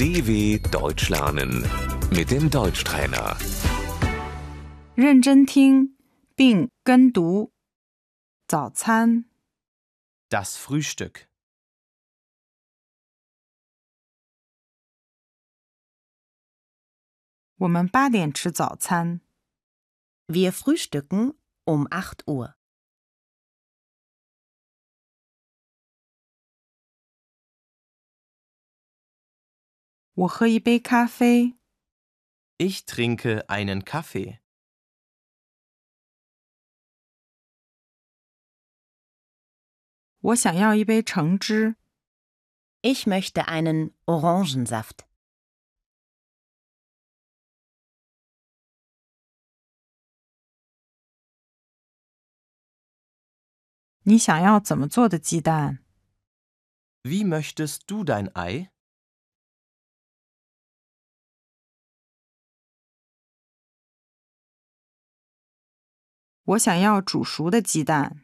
DW Deutsch lernen mit dem Deutschtrainer. 认真听并跟读。早餐， Das Frühstück. 我们八点吃早餐。 Wir frühstücken um 8 Uhr. 我喝一杯咖啡。 Ich trinke einen Kaffee. 我想要一杯橙汁。 Ich möchte einen Orangensaft. 你想要怎么做的鸡蛋？ Wie möchtest du dein Ei? 我想要煮熟的鸡蛋。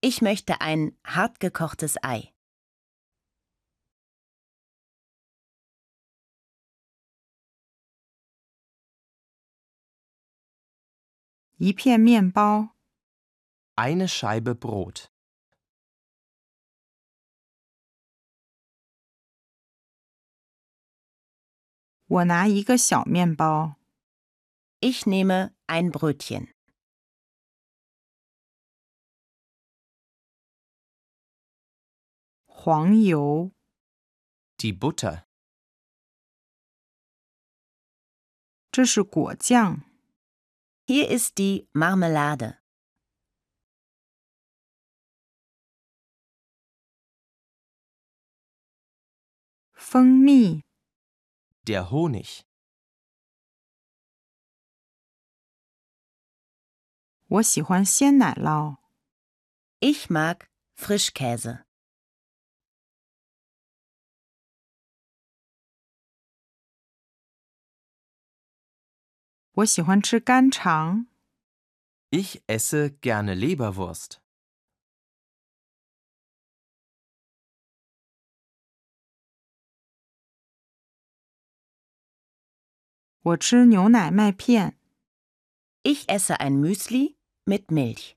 Ich möchte ein hartgekochtes Ei. 一片面包。 Eine Scheibe Brot. 我拿一个小面包。 Ich nehme ein Brötchen. 黄油。 Die Butter. 这是果酱。 Hier ist die Marmelade. 蜂蜜。 Der Honig. 我喜欢鲜奶酪。 Ich mag Frischkäse. 我喜欢吃干肠。 Ich esse gerne Leberwurst. 我吃牛奶麦片。 Ich esse ein Müsli mit Milch.